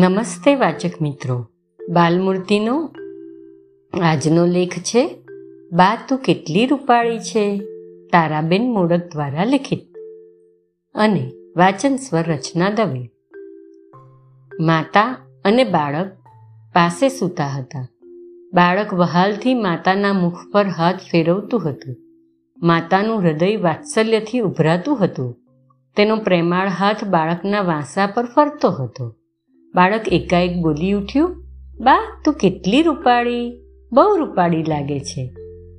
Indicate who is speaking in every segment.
Speaker 1: નમસ્તે વાચક મિત્રો. બાલમૂર્તિનો આજનો લેખ છે, બા તું કેટલી રૂપાળી છે? તારાબેન મોડક દ્વારા લિખિત. અને વાચન સ્વર રચના દવે. માતા અને બાળક પાસે સૂતા હતા. બાળક વહાલથી માતાના મુખ પર હાથ ફેરવતું હતું. માતાનું હૃદય વાત્સલ્યથી ઉભરાતું હતું. તેનો પ્રેમાળ હાથ બાળકના વાંસા પર ફરતો હતો. બાળક એકાએક બોલી ઉઠ્યું, બા, તું કેટલી રૂપાળી? બહુ રૂપાળી લાગે છે.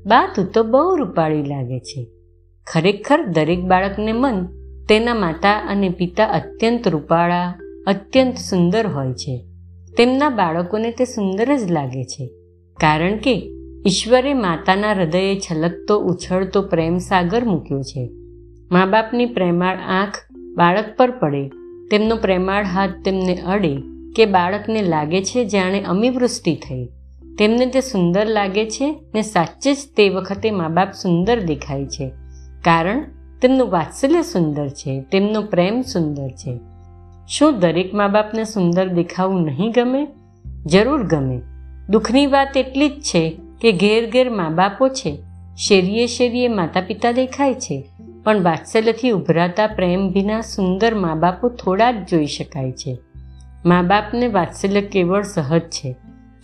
Speaker 1: બા, તું તો બહુ રૂપાળી લાગે છે. ખરેખર દરેક બાળકને મન તેના માતા અને પિતા અત્યંત રૂપાળા, અત્યંત સુંદર હોય છે. તેમના બાળકોને તે સુંદર જ લાગે છે. કારણ કે ઈશ્વરે માતાના હૃદયે છલકતો, ઉછળતો પ્રેમ સાગર મૂક્યો છે. મા બાપની પ્રેમાળ આંખ બાળક પર પડે તેમનો પ્રેમાળ હાથ તેમને અડે કે બાળકને લાગે છે જાણે અમીવૃષ્ટિ થઈ. તેમને તે સુંદર લાગે છે ને સાચે જ તે વખતે મા બાપ સુંદર દેખાય છે. કારણ તેમનું વાત્સલ્ય સુંદર છે, તેમનો પ્રેમ સુંદર છે. શું દરેક મા બાપને સુંદર દેખાવું નહીં ગમે? જરૂર ગમે. દુઃખની વાત એટલી જ છે કે ઘેર ઘેર મા બાપો છે. શેરીએ શેરીએ માતા પિતા દેખાય છે. પણ વાત્સલ્યથી ઉભરાતા પ્રેમ વિના સુંદર મા બાપો થોડા જ જોઈ શકાય છે. મા બાપને વાત્સલ્ય કેવળ સહજ છે.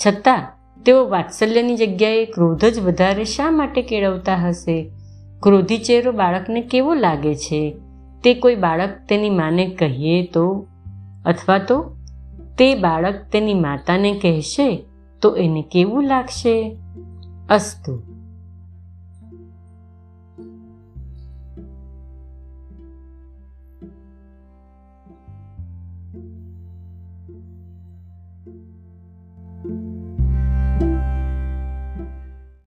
Speaker 1: છતાં, તેઓ વાત્સલ્યની જગ્યાએ ક્રોધ જ વધારે શા માટે કેળવતા હશે? ક્રોધી ચહેરો બાળકને કેવો લાગે છે? તે કોઈ બાળક તેની માને કહીએ તો? અથવા તો, તે બાળક તેની માતાને કહેશે તો એને કેવું લાગશે? અસ્તુ